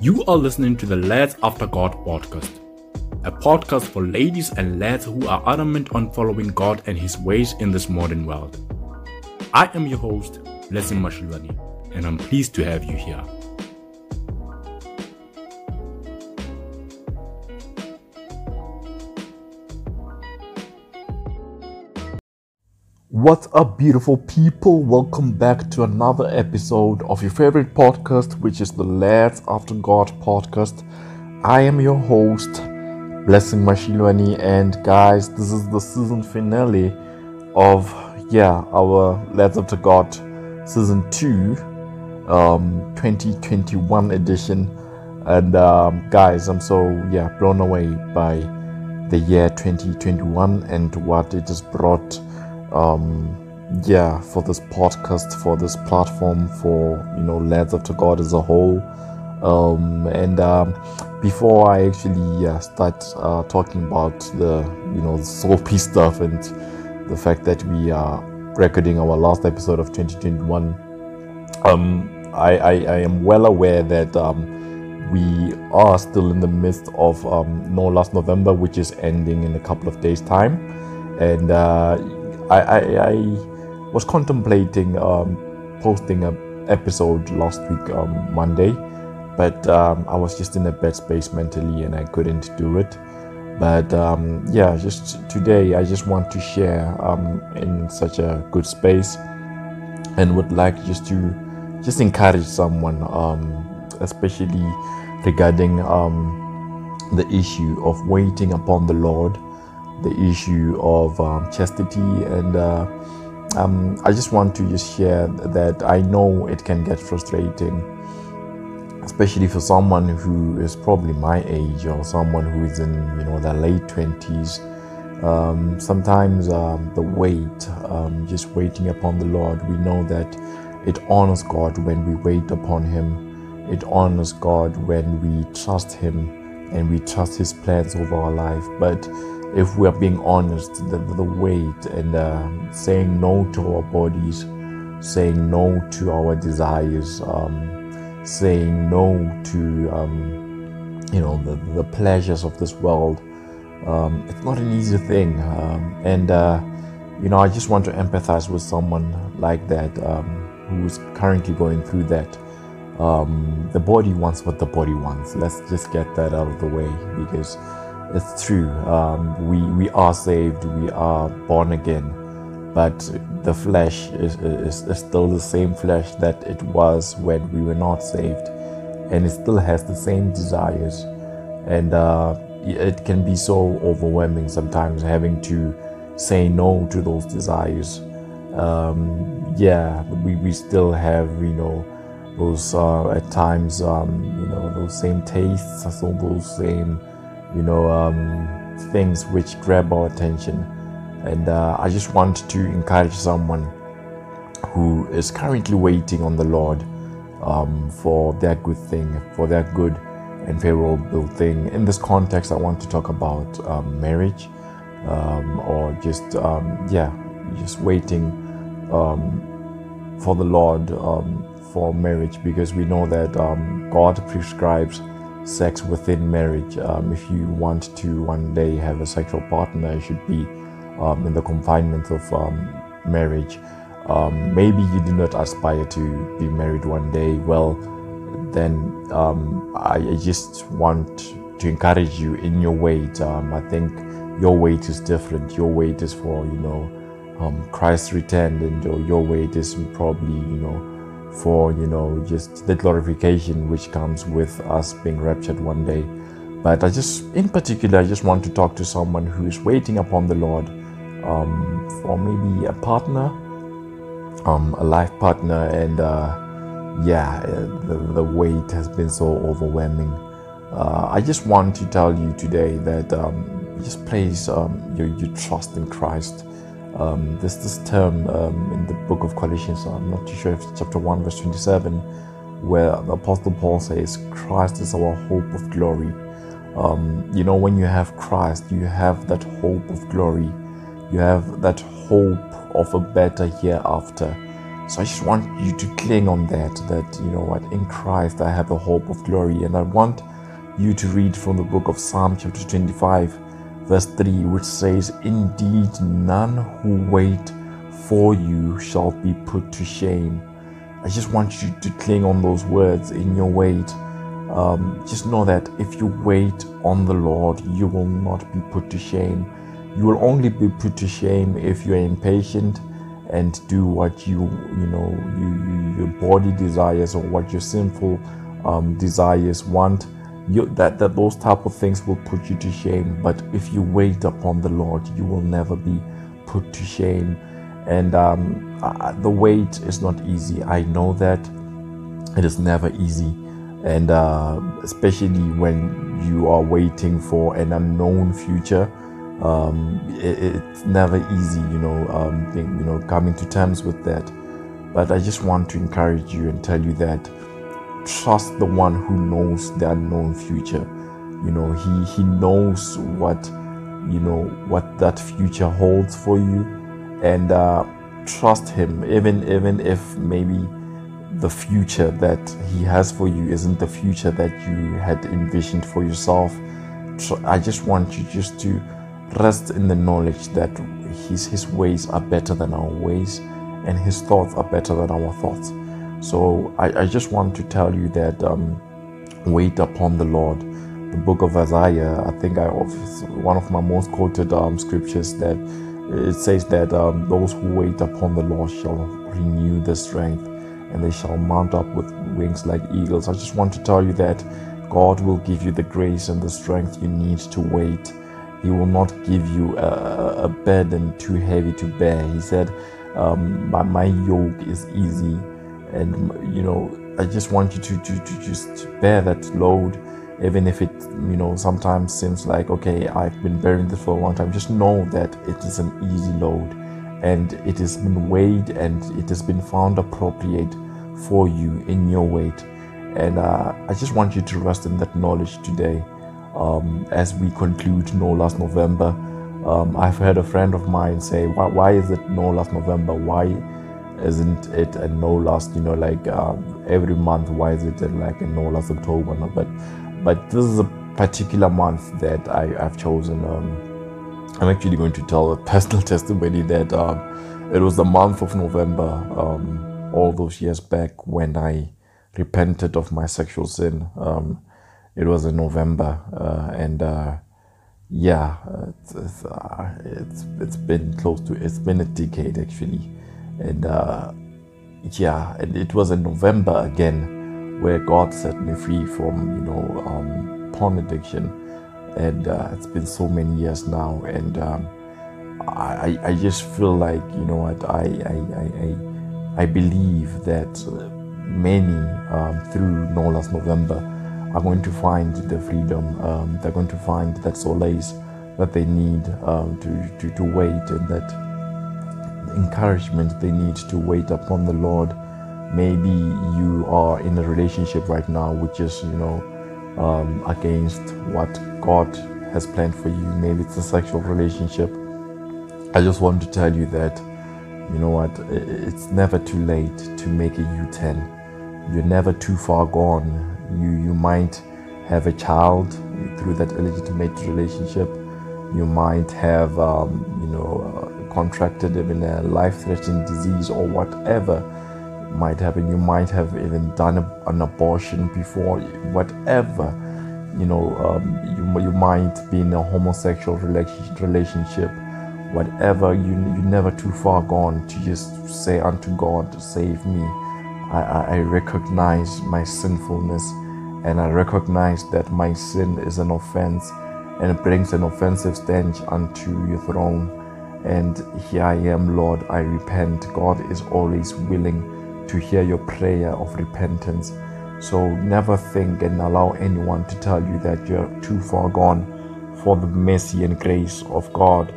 You are listening to the Lads After God podcast, a podcast for ladies and lads who are adamant on following God and His ways in this modern world. I am your host, Blessing Mashilwani, and I'm pleased to have you here. What's up, beautiful people? Welcome back to another episode of your favorite podcast, which is the Lads After God podcast. I am your host, Blessing Mashilwani, and guys, this is the season finale of yeah our Lads After God season two, um, 2021 edition. And um, guys, I'm so yeah blown away by the year 2021 and what it has brought um, yeah, for this podcast, for this platform, for you know, Lads After God as a whole. Um, and um, before I actually uh, start uh, talking about the you know soapy stuff and the fact that we are recording our last episode of 2021, um, I, I, I am well aware that um, we are still in the midst of um, No Lust November, which is ending in a couple of days' time, and uh, I, I, I was contemplating um, posting an episode last week on Monday, but um, I was just in a bad space mentally and I couldn't do it. But um, yeah, just today I just want to share um, in such a good space and would like just to just encourage someone, um, especially regarding um, the issue of waiting upon the Lord the issue of um, chastity and uh, um, I just want to just share that I know it can get frustrating, especially for someone who is probably my age or someone who is in you know their late twenties. Um, sometimes um, the wait, um, just waiting upon the Lord, we know that it honors God when we wait upon Him. It honors God when we trust Him and we trust His plans over our life. But if we are being honest, the, the weight and uh, saying no to our bodies, saying no to our desires, um, saying no to um, you know the, the pleasures of this world, um, it's not an easy thing. Um, and uh, you know, I just want to empathize with someone like that um, who's currently going through that. Um, the body wants what the body wants. Let's just get that out of the way because it's true. Um, we we are saved. We are born again, but the flesh is, is, is still the same flesh that it was when we were not saved, and it still has the same desires, and uh, it can be so overwhelming sometimes having to say no to those desires. Um, yeah, we, we still have you know those uh, at times um, you know those same tastes, those same you know, um, things which grab our attention. And uh, I just want to encourage someone who is currently waiting on the Lord um, for their good thing, for their good and favorable thing. In this context, I want to talk about um, marriage um, or just, um, yeah, just waiting um, for the Lord for marriage because we know that God prescribes sex within marriage. Um, if you want to one day have a sexual partner, it should be um, in the confinement of um, marriage. Um, maybe you do not aspire to be married one day. Well, then um, I, I, just want to encourage you in your wait. I think your wait is different. Your wait is for you know Christ's return, and your, your wait is probably you know for you know just the glorification which comes with us being raptured one day. But i just in particular i just want to talk to someone who is waiting upon the lord um, for maybe a partner um, a life partner. And uh, yeah the, the weight has been so overwhelming. Uh, i just want to tell you today that um, just place um, your, your trust in christ um, there's this term um, in the book of Colossians, I'm not too sure if it's chapter 1, verse 27, where the Apostle Paul says, Christ is our hope of glory. Um, you know, when you have Christ, you have that hope of glory. You have that hope of a better hereafter. So I just want you to cling on that, that, you know what, in Christ I have a hope of glory. And I want you to read from the book of Psalm chapter 25, verse 3, which says, Indeed, none who wait for you shall be put to shame. I just want you to cling on those words in your wait. Um, just know that if you wait on the Lord, you will not be put to shame. You will only be put to shame if you are impatient and do what you you know you, you your body desires or what your sinful um, desires want. You, that that those type of things will put you to shame. But if you wait upon the Lord, you will never be put to shame and um, uh, the wait is not easy. I know that it is never easy, and uh, especially when you are waiting for an unknown future. Um, it, it's never easy, you know, um, you know, coming to terms with that. But I just want to encourage you and tell you that trust the one who knows the unknown future. You know, he he knows what you know what that future holds for you and uh, trust Him, even even if maybe the future that He has for you isn't the future that you had envisioned for yourself. I just want you just to rest in the knowledge that His His ways are better than our ways, and His thoughts are better than our thoughts. So I, I just want to tell you that um, wait upon the Lord. The book of Isaiah, I think I one of my most quoted um, scriptures that it says that um, those who wait upon the Lord shall renew their strength and they shall mount up with wings like eagles. I just want to tell you that God will give you the grace and the strength you need to wait. He will not give you a, a burden too heavy to bear. He said, um, my, my yoke is easy. And, you know, I just want you to, to, to just bear that load even if it you know sometimes seems like okay i've been bearing this for a long time. Just know that it is an easy load and it has been weighed and it has been found appropriate for you in your weight. And uh, i just want you to rest in that knowledge today. Um, as we conclude no lust november um, i've heard a friend of mine say why, why is it no lust november? Why isn't it a no last you know like um, every month why is it like a no last october no? but but this is a particular month that I, have chosen. Um, I'm actually going to tell a personal testimony that um, it was the month of November, um, all those years back when I repented of my sexual sin. Um, it was in November, uh, and uh, yeah, it's it's, uh, it's, it's been close to it's been a decade actually, and uh, yeah, and it was in November again where God set me free from, you know, um, porn addiction. And uh, it's been so many years now. And um, I, I just feel like, you know what, I, I, I, I believe that many um, through No Lust November are going to find the freedom, um, they're going to find that solace that they need um, to, to, to wait and that encouragement they need to wait upon the Lord. Maybe you are in a relationship right now which is you know um, against what god has planned for you. Maybe it's a sexual relationship. I just want to tell you that you know what it's never too late to make a u-turn. You're never too far gone. You you might have a child through that illegitimate relationship. You might have um, you know uh, contracted even a life-threatening disease or whatever might happen. You might have even done a, an abortion before, whatever. You know, um, you, you might be in a homosexual relationship, whatever. You, you're never too far gone to just say unto God, Save me. I, I, I recognize my sinfulness and I recognize that my sin is an offense and it brings an offensive stench unto your throne. And here I am, Lord, I repent. God is always willing to hear your prayer of repentance. So never think and allow anyone to tell you that you're too far gone for the mercy and grace of God.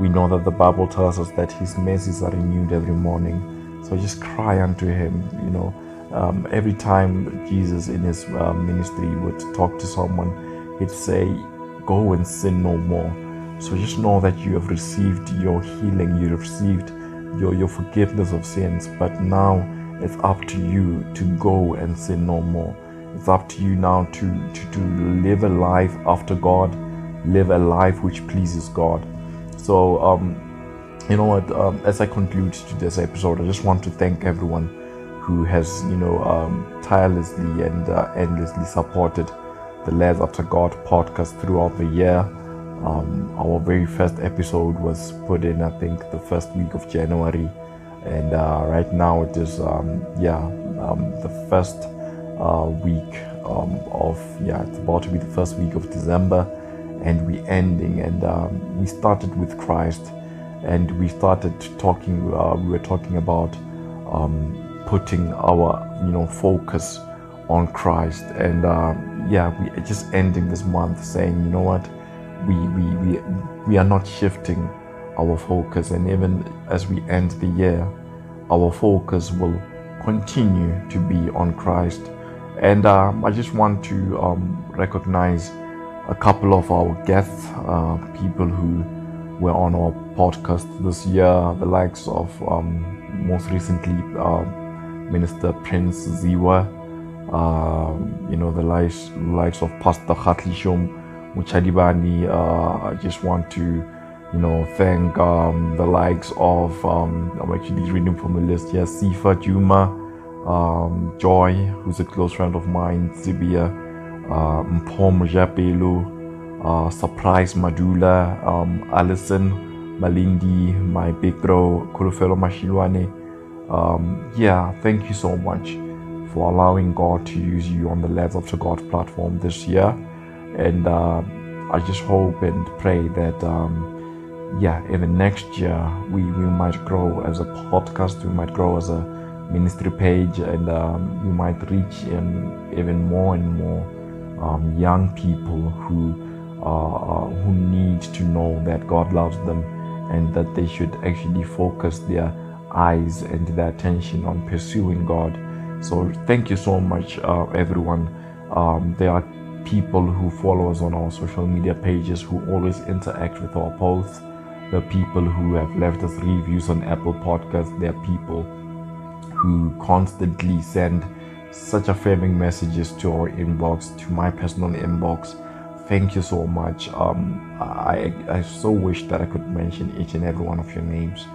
We know that the Bible tells us that His mercies are renewed every morning. So just cry unto Him. You know, um, every time Jesus in His uh, ministry would talk to someone, He'd say, Go and sin no more. So just know that you have received your healing, you have received your your forgiveness of sins. But now it's up to you to go and sin no more. It's up to you now to to, to live a life after God, live a life which pleases God. So um, you know what? Um, as I conclude today's episode, I just want to thank everyone who has you know um, tirelessly and uh, endlessly supported the Lads After God podcast throughout the year. Um, our very first episode was put in, I think, the first week of January, and uh, right now it is, um, yeah, um, the first uh, week um, of, yeah, it's about to be the first week of December, and we ending, and um, we started with Christ, and we started talking, uh, we were talking about um, putting our, you know, focus on Christ, and yeah, we just ending this month saying, you know what, we we we we are not shifting our focus, and even as we end the year, our focus will continue to be on Christ. And um, I just want to um, recognize a couple of our guests, uh, people who were on our podcast this year, the likes of um, most recently uh, Minister Prince Ziwa um, you know, the likes, likes of Pastor Khatlishom Muchadibani. Uh, I just want to, you know, thank um, the likes of, um, I'm actually reading from the list here, Sifa Juma, um, Joy, who's a close friend of mine, Zibia, uh, Mpom Japelu, uh, Surprise Madula, um, Alison, Malindi, my big bro, Kulufelo Mashilwane. Um, yeah, thank you so much for allowing God to use you on the Lads After God platform this year. And uh, I just hope and pray that, um, yeah, even next year we, we might grow as a podcast, we might grow as a ministry page, and um, we might reach in even more and more um, young people who uh, uh, who need to know that God loves them and that they should actually focus their eyes and their attention on pursuing God so thank you so much, uh, everyone. Um, there are people who follow us on our social media pages who always interact with our posts. the people who have left us reviews on Apple Podcasts. There are people who constantly send such affirming messages to our inbox, to my personal inbox. Thank you so much. Um, I, I so wish that I could mention each and every one of your names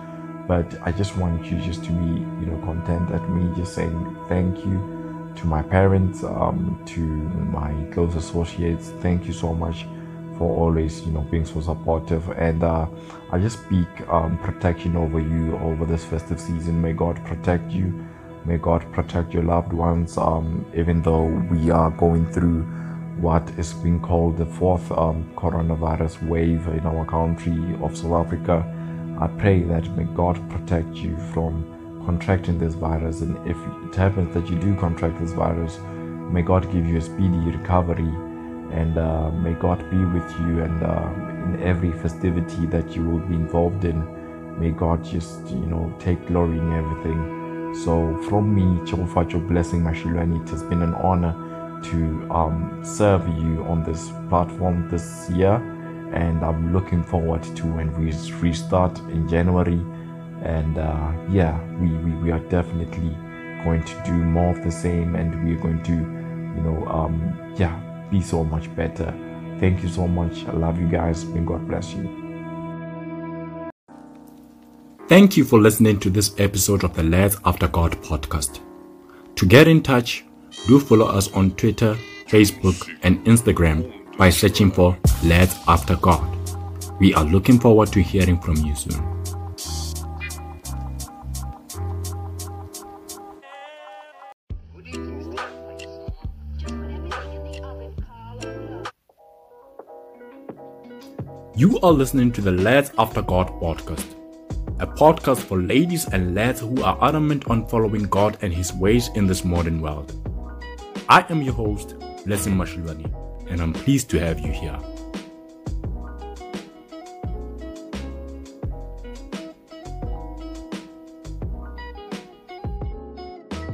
but I just want you just to be, you know, content at me just saying thank you to my parents, um, to my close associates. Thank you so much for always, you know, being so supportive. And uh, I just speak um, protection over you over this festive season. May God protect you. May God protect your loved ones. Um, even though we are going through what is being called the fourth um, coronavirus wave in our country of South Africa I pray that may God protect you from contracting this virus. And if it happens that you do contract this virus, may God give you a speedy recovery. And uh, may God be with you. And uh, in every festivity that you will be involved in, may God just, you know, take glory in everything. So from me, Chofacho Blessing Mashilwani, it has been an honor to um, serve you on this platform this year and I'm looking forward to when we restart in January. And uh, yeah, we, we, we are definitely going to do more of the same, and we're going to, you know, um, yeah, be so much better. Thank you so much. I love you guys. May God bless you. Thank you for listening to this episode of the Lads After God podcast. To get in touch, do follow us on Twitter, Facebook, and Instagram by searching for Lads After God. We are looking forward to hearing from you soon. You are listening to the Lads After God podcast, a podcast for ladies and lads who are adamant on following God and His ways in this modern world. I am your host, Blessing Mashilwani and I'm pleased to have you here.